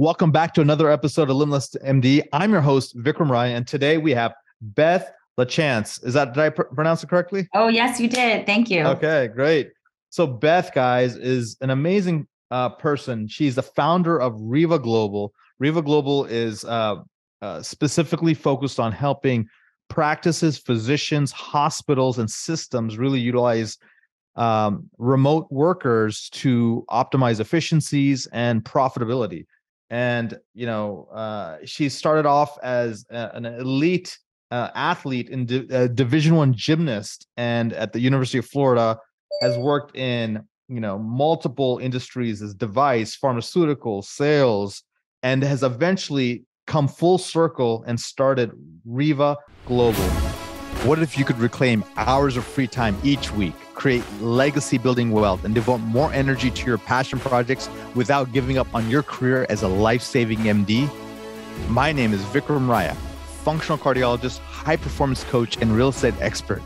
Welcome back to another episode of Limitless MD. I'm your host, Vikram Raya, and today we have Beth LaChance. Is that, did I pr- pronounce it correctly? Oh, yes, you did. Thank you. Okay, great. So, Beth, guys, is an amazing uh, person. She's the founder of REVA Global. REVA Global is uh, uh, specifically focused on helping practices, physicians, hospitals, and systems really utilize um, remote workers to optimize efficiencies and profitability and you know uh, she started off as a, an elite uh, athlete in di- uh, division one gymnast and at the university of florida has worked in you know multiple industries as device pharmaceutical sales and has eventually come full circle and started reva global what if you could reclaim hours of free time each week, create legacy building wealth, and devote more energy to your passion projects without giving up on your career as a life saving MD? My name is Vikram Raya, functional cardiologist, high performance coach, and real estate expert.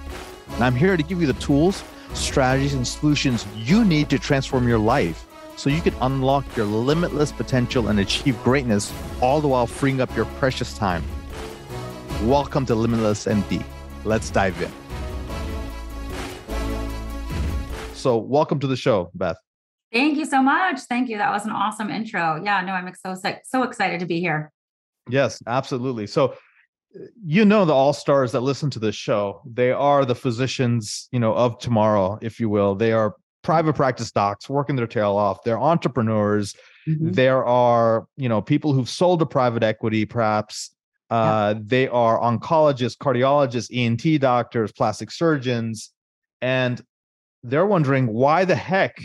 And I'm here to give you the tools, strategies, and solutions you need to transform your life so you can unlock your limitless potential and achieve greatness, all the while freeing up your precious time. Welcome to Limitless MD. Let's dive in. So, welcome to the show, Beth. Thank you so much. Thank you. That was an awesome intro. Yeah, no, I'm so so excited to be here. Yes, absolutely. So, you know the all stars that listen to this show. They are the physicians, you know, of tomorrow, if you will. They are private practice docs working their tail off. They're entrepreneurs. Mm-hmm. There are, you know, people who've sold to private equity, perhaps uh, yeah. They are oncologists, cardiologists, ENT doctors, plastic surgeons, and they're wondering why the heck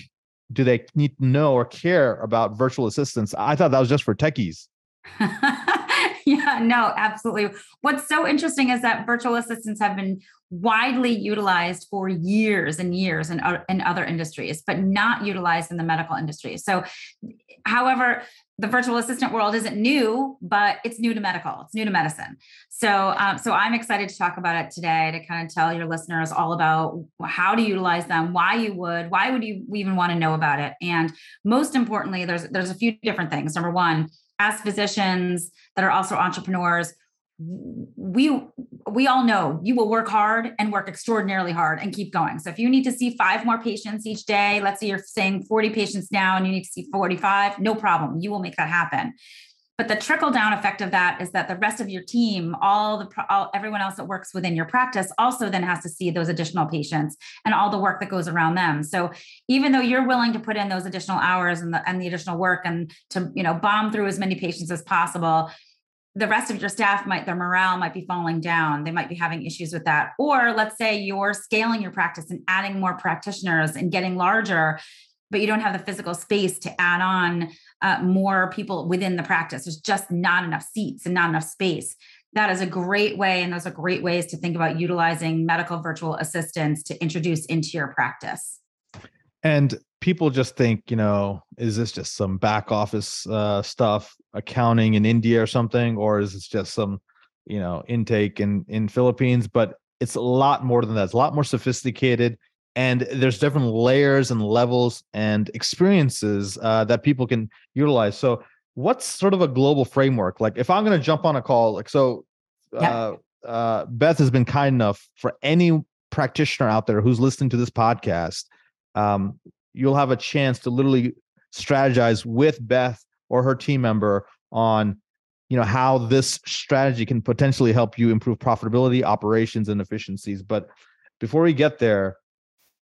do they need to know or care about virtual assistants? I thought that was just for techies. yeah, no, absolutely. What's so interesting is that virtual assistants have been widely utilized for years and years in, in other industries, but not utilized in the medical industry. So, however, the virtual assistant world isn't new, but it's new to medical. It's new to medicine. So, um, so I'm excited to talk about it today to kind of tell your listeners all about how to utilize them, why you would, why would you even want to know about it, and most importantly, there's there's a few different things. Number one, as physicians that are also entrepreneurs, we we all know you will work hard and work extraordinarily hard and keep going. So if you need to see five more patients each day, let's say you're saying 40 patients now and you need to see 45, no problem. You will make that happen. But the trickle down effect of that is that the rest of your team, all the all, everyone else that works within your practice, also then has to see those additional patients and all the work that goes around them. So even though you're willing to put in those additional hours and the and the additional work and to you know bomb through as many patients as possible, the rest of your staff might their morale might be falling down. They might be having issues with that. Or let's say you're scaling your practice and adding more practitioners and getting larger but you don't have the physical space to add on uh, more people within the practice. There's just not enough seats and not enough space. That is a great way and those are great ways to think about utilizing medical virtual assistants to introduce into your practice. And people just think, you know, is this just some back office uh, stuff, accounting in India or something, or is this just some, you know, intake in in Philippines? But it's a lot more than that. It's a lot more sophisticated, and there's different layers and levels and experiences uh, that people can utilize. So, what's sort of a global framework? Like, if I'm going to jump on a call, like so. Uh, uh, Beth has been kind enough for any practitioner out there who's listening to this podcast um, you'll have a chance to literally strategize with Beth or her team member on you know how this strategy can potentially help you improve profitability operations and efficiencies. But before we get there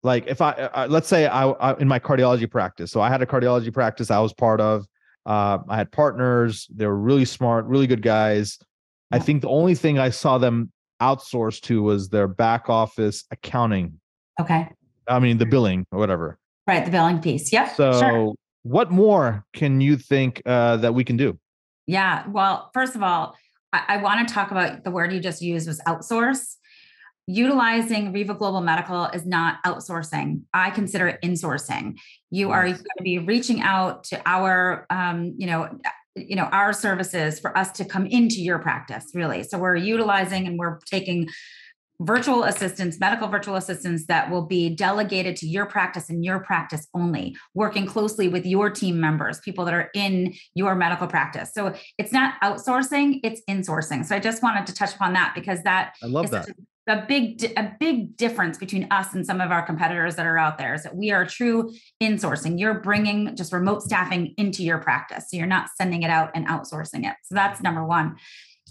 like if i, I let's say I, I, in my cardiology practice so i had a cardiology practice i was part of uh, i had partners they were really smart really good guys. I think the only thing i saw them outsource to was their back office accounting. Okay. I mean the mm-hmm. billing or whatever Right, the billing piece. Yep. So, sure. what more can you think uh, that we can do? Yeah. Well, first of all, I, I want to talk about the word you just used was outsource. Utilizing REVA Global Medical is not outsourcing. I consider it insourcing. You are going to be reaching out to our, um, you know, you know our services for us to come into your practice really so we're utilizing and we're taking virtual assistants, medical virtual assistants that will be delegated to your practice and your practice only, working closely with your team members, people that are in your medical practice. So it's not outsourcing, it's insourcing. So I just wanted to touch upon that because that I love that. A, a big a big difference between us and some of our competitors that are out there is that we are true insourcing. You're bringing just remote staffing into your practice. So you're not sending it out and outsourcing it. So that's number 1.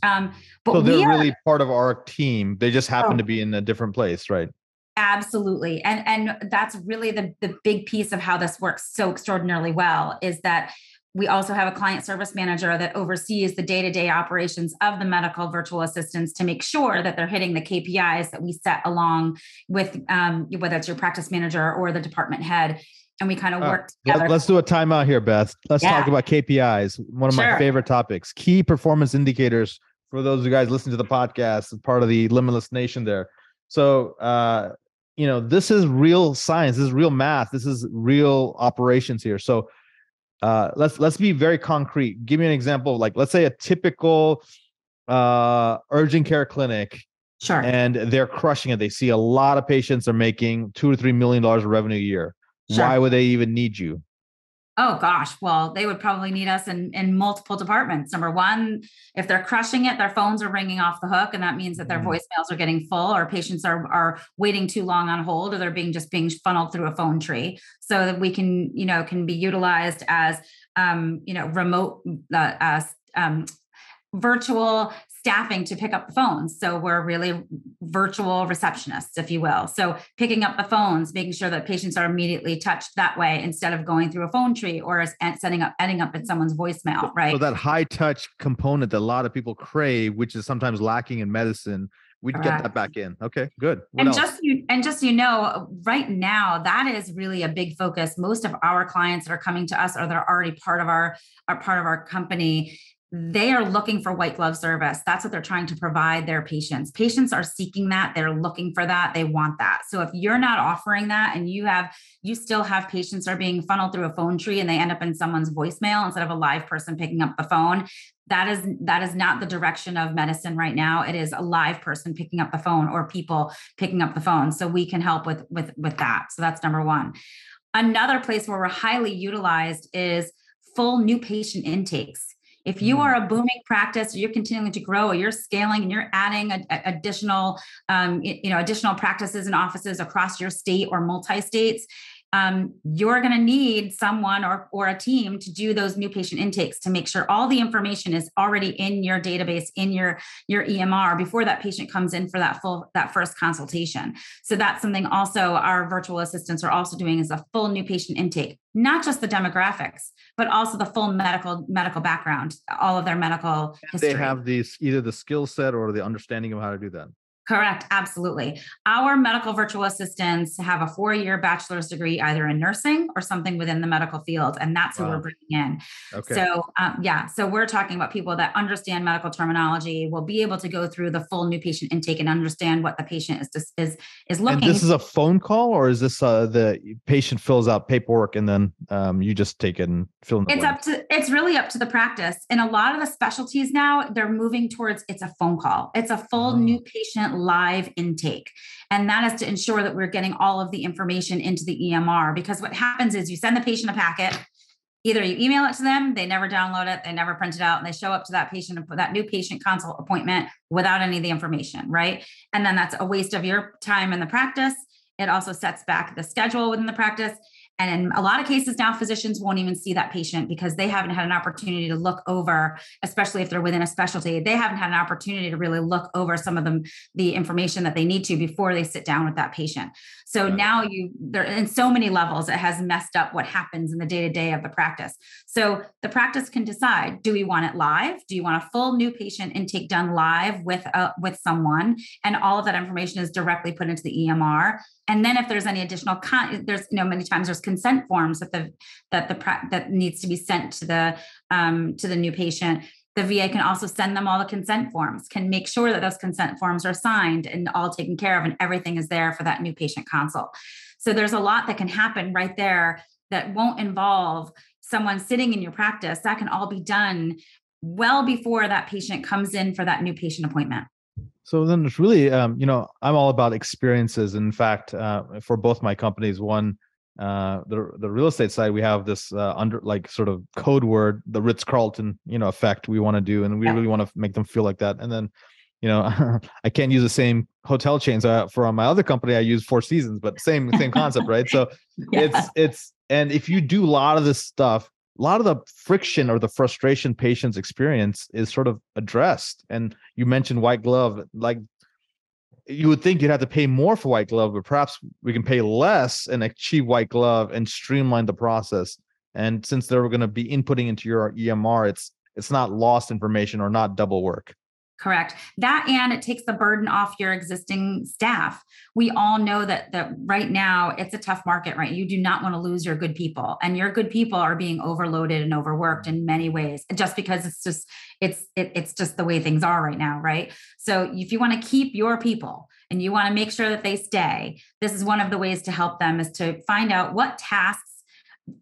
Um, but so they're are, really part of our team. They just happen oh, to be in a different place, right? Absolutely. And and that's really the the big piece of how this works so extraordinarily well is that we also have a client service manager that oversees the day-to-day operations of the medical virtual assistants to make sure that they're hitting the KPIs that we set along with um, whether it's your practice manager or the department head and we kind of work uh, together. Let's do a timeout here, Beth. Let's yeah. talk about KPIs. One of sure. my favorite topics. Key performance indicators for those of you guys listening to the podcast, part of the Limitless Nation there. So, uh, you know, this is real science. This is real math. This is real operations here. So, uh, let's let's be very concrete. Give me an example. Like, let's say a typical uh, urgent care clinic. Sure. And they're crushing it. They see a lot of patients are making two to three million dollars of revenue a year. Sure. Why would they even need you? Oh gosh, well, they would probably need us in, in multiple departments. Number one, if they're crushing it, their phones are ringing off the hook, and that means that their mm. voicemails are getting full, or patients are are waiting too long on hold, or they're being just being funneled through a phone tree, so that we can you know can be utilized as um, you know remote uh, uh, um, virtual staffing to pick up the phones. So we're really virtual receptionists, if you will. So picking up the phones, making sure that patients are immediately touched that way instead of going through a phone tree or setting up, ending up in someone's voicemail, right? So that high touch component that a lot of people crave, which is sometimes lacking in medicine, we'd Correct. get that back in. Okay, good. What and else? just you and just you know, right now that is really a big focus. Most of our clients that are coming to us or they're already part of our are part of our company they are looking for white glove service. That's what they're trying to provide their patients. Patients are seeking that. They're looking for that. They want that. So if you're not offering that and you have, you still have patients are being funneled through a phone tree and they end up in someone's voicemail instead of a live person picking up the phone, that is that is not the direction of medicine right now. It is a live person picking up the phone or people picking up the phone. So we can help with with with that. So that's number one. Another place where we're highly utilized is full new patient intakes if you mm. are a booming practice, or you're continuing to grow, or you're scaling and you're adding a, a additional, um, you know, additional practices and offices across your state or multi states, um, you're going to need someone or, or a team to do those new patient intakes to make sure all the information is already in your database in your your emr before that patient comes in for that full that first consultation so that's something also our virtual assistants are also doing is a full new patient intake not just the demographics but also the full medical medical background all of their medical history. they have these either the skill set or the understanding of how to do that Correct. Absolutely. Our medical virtual assistants have a four year bachelor's degree either in nursing or something within the medical field. And that's wow. who we're bringing in. Okay. So, um, yeah. So, we're talking about people that understand medical terminology, will be able to go through the full new patient intake and understand what the patient is is, is looking and This is a phone call or is this uh, the patient fills out paperwork and then um, you just take it and fill in It's up to, it's really up to the practice. In a lot of the specialties now, they're moving towards it's a phone call, it's a full oh. new patient live intake. And that is to ensure that we're getting all of the information into the EMR. Because what happens is you send the patient a packet, either you email it to them, they never download it, they never print it out, and they show up to that patient that new patient consult appointment without any of the information, right? And then that's a waste of your time in the practice. It also sets back the schedule within the practice. And in a lot of cases now, physicians won't even see that patient because they haven't had an opportunity to look over, especially if they're within a specialty, they haven't had an opportunity to really look over some of them, the information that they need to before they sit down with that patient. So now you there in so many levels, it has messed up what happens in the day-to-day of the practice. So the practice can decide, do we want it live? Do you want a full new patient intake done live with uh, with someone? And all of that information is directly put into the EMR. And then if there's any additional con- there's you know many times there's consent forms that the that the that needs to be sent to the um, to the new patient the VA can also send them all the consent forms, can make sure that those consent forms are signed and all taken care of, and everything is there for that new patient consult. So there's a lot that can happen right there that won't involve someone sitting in your practice. That can all be done well before that patient comes in for that new patient appointment. So then it's really, um, you know, I'm all about experiences. In fact, uh, for both my companies, one, uh, the the real estate side, we have this uh, under like sort of code word, the Ritz Carlton, you know, effect we want to do, and we yeah. really want to make them feel like that. And then, you know, I can't use the same hotel chains uh, for my other company. I use Four Seasons, but same same concept, right? So yeah. it's it's and if you do a lot of this stuff, a lot of the friction or the frustration patients experience is sort of addressed. And you mentioned white glove, like you would think you'd have to pay more for white glove, but perhaps we can pay less and achieve white glove and streamline the process. And since they're going to be inputting into your EMR, it's it's not lost information or not double work. Correct. That and it takes the burden off your existing staff. We all know that that right now it's a tough market, right? You do not want to lose your good people. And your good people are being overloaded and overworked in many ways just because it's just it's it, it's just the way things are right now, right? So if you want to keep your people and you want to make sure that they stay, this is one of the ways to help them is to find out what tasks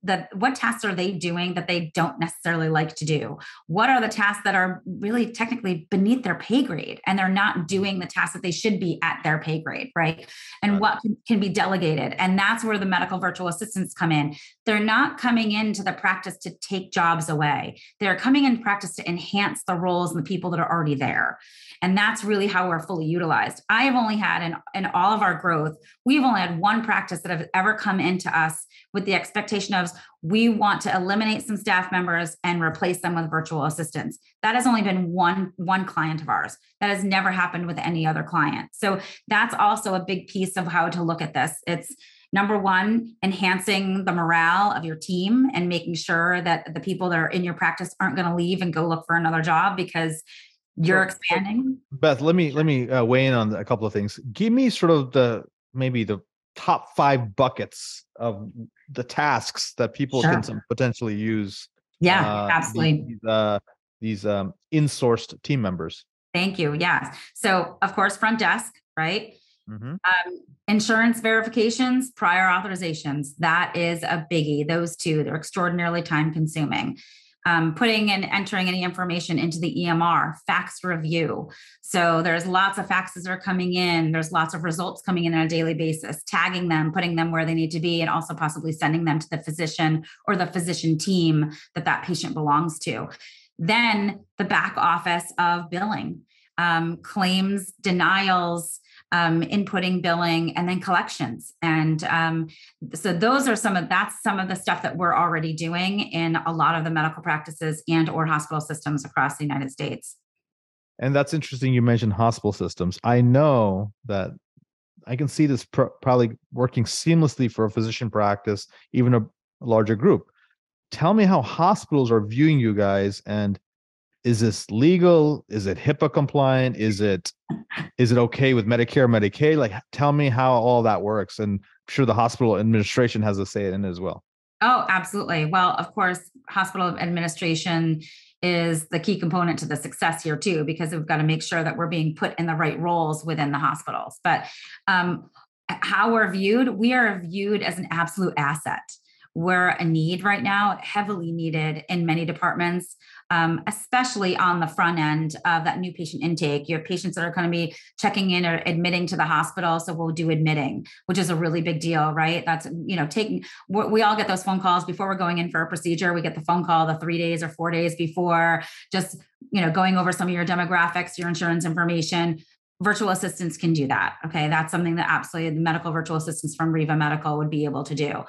that what tasks are they doing that they don't necessarily like to do? What are the tasks that are really technically beneath their pay grade and they're not doing the tasks that they should be at their pay grade right? And right. what can, can be delegated. And that's where the medical virtual assistants come in. They're not coming into the practice to take jobs away. They're coming in practice to enhance the roles and the people that are already there. And that's really how we're fully utilized. I have only had in, in all of our growth we've only had one practice that have ever come into us with the expectation of we want to eliminate some staff members and replace them with virtual assistants. That has only been one one client of ours. That has never happened with any other client. So that's also a big piece of how to look at this. It's number one enhancing the morale of your team and making sure that the people that are in your practice aren't going to leave and go look for another job because you're expanding beth let me let me uh, weigh in on a couple of things give me sort of the maybe the top five buckets of the tasks that people sure. can potentially use. Yeah, uh, absolutely. These, uh, these um, in-sourced team members. Thank you. Yeah. So of course, front desk, right? Mm-hmm. Um, insurance verifications, prior authorizations. That is a biggie. Those two, they're extraordinarily time consuming um, putting and entering any information into the EMR, fax review. So there's lots of faxes are coming in. There's lots of results coming in on a daily basis, tagging them, putting them where they need to be, and also possibly sending them to the physician or the physician team that that patient belongs to. Then the back office of billing, um, claims, denials, um, inputting billing and then collections. And um, so those are some of that's some of the stuff that we're already doing in a lot of the medical practices and or hospital systems across the united states. And that's interesting you mentioned hospital systems. I know that i can see this pr- probably working seamlessly for a physician practice even a larger group. Tell me how hospitals are viewing you guys and is this legal? Is it hipaa compliant? Is it is it okay with medicare medicaid? Like tell me how all that works and I'm sure the hospital administration has a say in it as well. Oh absolutely. Well of course hospital administration is the key component to the success here too because we've got to make sure that we're being put in the right roles within the hospitals. But um, how we're viewed we are viewed as an absolute asset. We're a need right now heavily needed in many departments um, especially on the front end of that new patient intake. You have patients that are going to be checking in or admitting to the hospital. So we'll do admitting, which is a really big deal, right? That's, you know, taking, we all get those phone calls before we're going in for a procedure. We get the phone call the three days or four days before, just, you know, going over some of your demographics, your insurance information virtual assistants can do that. Okay. That's something that absolutely the medical virtual assistants from REVA Medical would be able to do.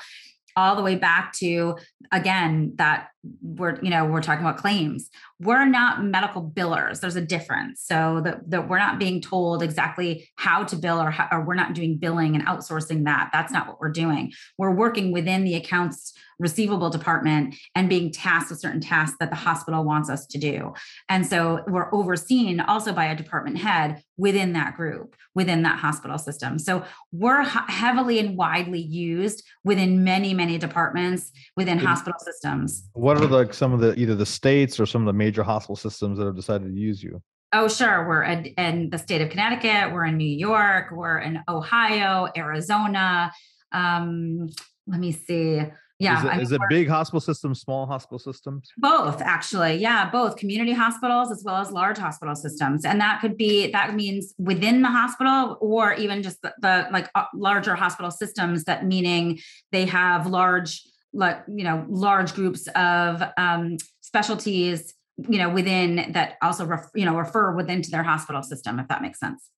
All the way back to, again, that we're you know we're talking about claims we're not medical billers. There's a difference. So that, that we're not being told exactly how to bill or, how, or we're not doing billing and outsourcing that. That's not what we're doing. We're working within the accounts receivable department and being tasked with certain tasks that the hospital wants us to do. And so we're overseen also by a department head within that group within that hospital system. So we're heavily and widely used within many many departments within hospital systems. what are like some of the either the states or some of the major hospital systems that have decided to use you? Oh, sure. We're in, in the state of Connecticut. We're in New York. We're in Ohio, Arizona. Um, let me see. Yeah. Is it, I mean, is it big hospital systems, small hospital systems? Both, actually. Yeah, both community hospitals as well as large hospital systems. And that could be, that means within the hospital or even just the, the like uh, larger hospital systems that meaning they have large, like, you know, large groups of um, specialties, you know, within that also, ref, you know, refer within to their hospital system, if that makes sense.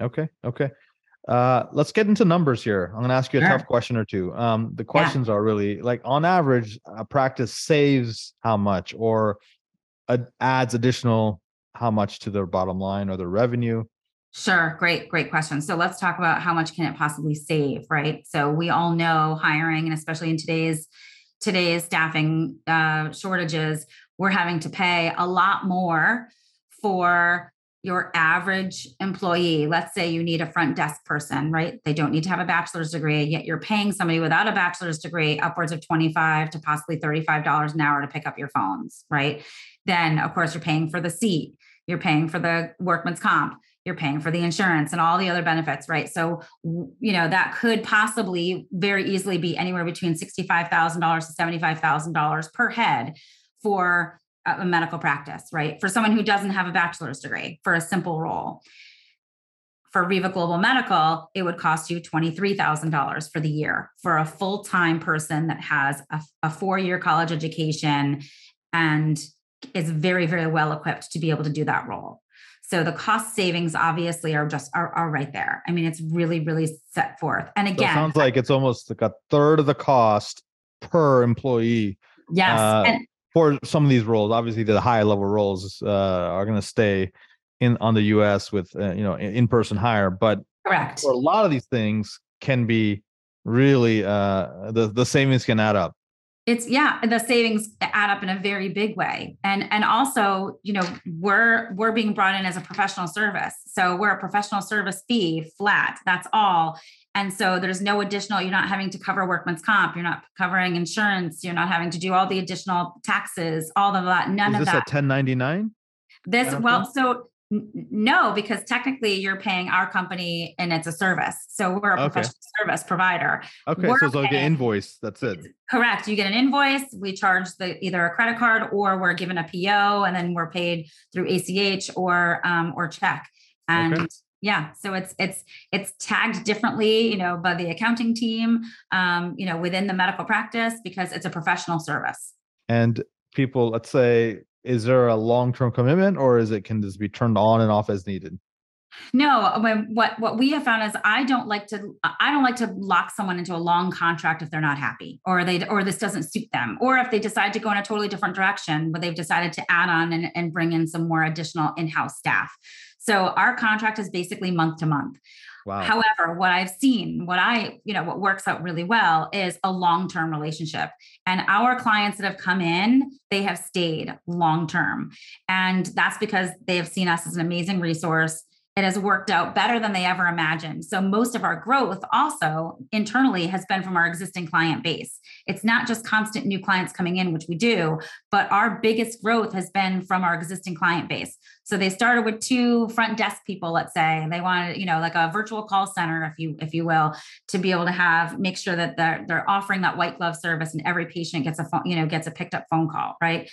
Okay. Okay. Uh, let's get into numbers here. I'm going to ask you a Sure. tough question or two. Um, the questions are really like on average, a practice saves how much or ad- adds additional how much to their bottom line or their revenue? Sure. Great, great question. So let's talk about how much can it possibly save, right? So we all know hiring, and especially in today's today's staffing uh, shortages, we're having to pay a lot more for your average employee. Let's say you need a front desk person, right? They don't need to have a bachelor's degree, yet you're paying somebody without a bachelor's degree upwards of 25 to possibly $35 an hour to pick up your phones, right? Then, of course, you're paying for the seat, you're paying for the workman's comp, you're paying for the insurance and all the other benefits, right? So, you know, that could possibly very easily be anywhere between $65,000 to $75,000 per head for a medical practice, right? For someone who doesn't have a bachelor's degree for a simple role. For REVA Global Medical, it would cost you $23,000 for the year for a full time person that has a, a four year college education and is very, very well equipped to be able to do that role. So the cost savings obviously are just are, are right there. I mean, it's really, really set forth. And So it again, sounds like it's almost like a third of the cost per employee yes. uh, and for some of these roles. Obviously, the high level roles uh, are going to stay in on the U.S. with uh, you know in person hire, but correct. for a lot of these things can be really uh, the the savings can add up. it's yeah the savings add up in a very big way and and also you know we're we're being brought in as a professional service so we're a professional service fee flat that's all and so there's no additional you're not having to cover workman's comp you're not covering insurance you're not having to do all the additional taxes all of that none Is of this that a 1099? this well thing? so n- no because technically you're paying our company and it's a service so we're a Okay. professional service provider Okay, We're so it's like an invoice. That's it. Correct. You get an invoice. We charge the either a credit card or we're given a PO, and then we're paid through ACH or um, or check. And yeah, so it's it's it's tagged differently, you know, by the accounting team, um, you know, within the medical practice because it's a professional service. And people, let's say, is there a long term commitment, or is it can this be turned on and off as needed? No, when what what we have found is I don't like to I don't like to lock someone into a long contract if they're not happy or they or this doesn't suit them or if they decide to go in a totally different direction but they've decided to add on and, and bring in some more additional in-house staff. So our contract is basically month to month. Wow. However, what I've seen, what I, you know, what works out really well is a long-term relationship. And our clients that have come in, they have stayed long-term. And that's because they have seen us as an amazing resource. It has worked out better than they ever imagined. So most of our growth also internally has been from our existing client base. It's not just constant new clients coming in, which we do, but our biggest growth has been from our existing client base. So they started with two front desk people, let's say, they wanted, you know, like a virtual call center, if you if you will, to be able to have make sure that they're they're offering that white glove service and every patient gets a phone, you know, gets a picked up phone call, right?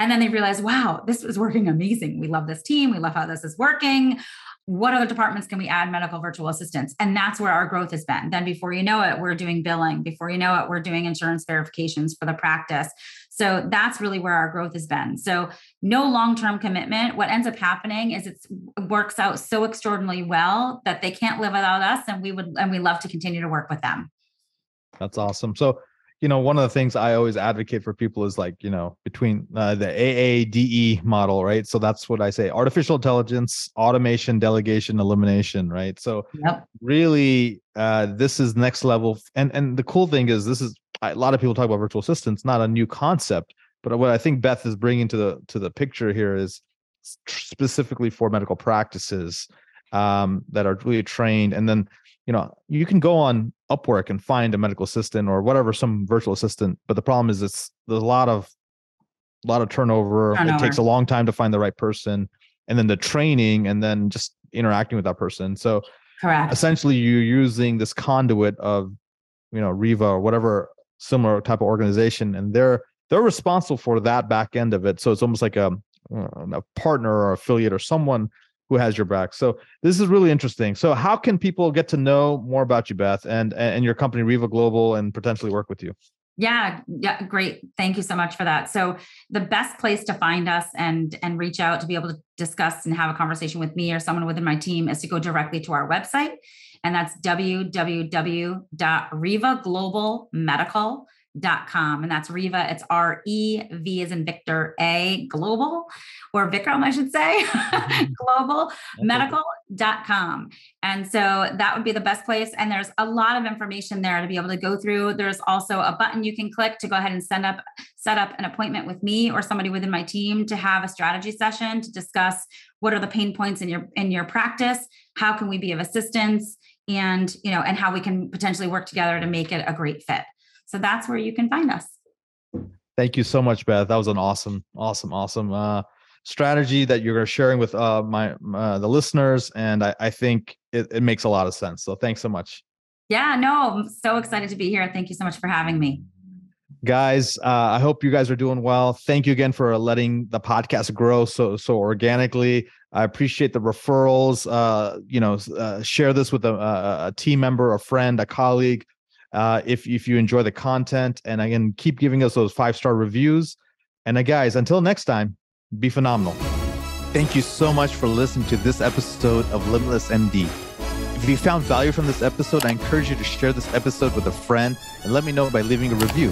And then they realize, wow, this is working amazing. We love this team. We love how this is working. What other departments can we add medical virtual assistants? And that's where our growth has been. Then before you know it, we're doing billing. Before you know it, we're doing insurance verifications for the practice. So that's really where our growth has been. So no long-term commitment. What ends up happening is it works out so extraordinarily well that they can't live without us, and we would and we love to continue to work with them. That's awesome. So, you know, one of the things I always advocate for people is like, you know, between uh, the AADE model, right? So that's what I say artificial intelligence, automation, delegation, elimination, right? So, Yep. really, uh, this is next level. And, and the cool thing is, this is a lot of people talk about virtual assistants, not a new concept. But what I think Beth is bringing to the to the picture here is specifically for medical practices um, that are really trained, and then you know you can go on upwork and find a medical assistant or whatever some virtual assistant but the problem is it's there's a lot of a lot of turnover. it takes a long time to find the right person and then the training and then just interacting with that person so Correct. essentially you're using this conduit of you know reva or whatever similar type of organization, and they're they're responsible for that back end of it. So it's almost like a, uh, a partner or affiliate or someone who has your back. So this is really interesting. So how can people get to know more about you, Beth, and and your company REVA Global, and potentially work with you? Yeah, yeah, great. Thank you so much for that. So the best place to find us and and reach out to be able to discuss and have a conversation with me or someone within my team is to go directly to our website, and that's www.revaglobalmedical.com dot com and that's reva it's r-e-v as in victor a global or vikram i should say global medical dot com. And so that would be the best place and there's a lot of information there to be able to go through. There's also a button you can click to go ahead and send up set up an appointment with me or somebody within my team to have a strategy session to discuss what are the pain points in your in your practice how can we be of assistance and you know and how we can potentially work together to make it a great fit so that's where you can find us. Thank you so much, Beth. That was an awesome, awesome, awesome uh, strategy that you're sharing with uh, my uh, the listeners, and I, I think it, it makes a lot of sense. So thanks so much. Yeah, no, I'm so excited to be here. Thank you so much for having me. Guys, uh, I hope you guys are doing well. Thank you again for letting the podcast grow so so organically. I appreciate the referrals. Uh, you know, uh, share this with a, a team member, a friend, a colleague uh, if if you enjoy the content, and again, keep giving us those five star reviews. And uh, guys, until next time, be phenomenal. Thank you so much for listening to this episode of Limitless MD. If you found value from this episode, I encourage you to share this episode with a friend and let me know by leaving a review.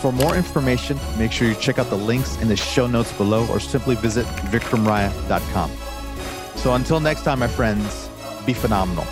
For more information, make sure you check out the links in the show notes below or simply visit vikramraya.com. So until next time, my friends, be phenomenal.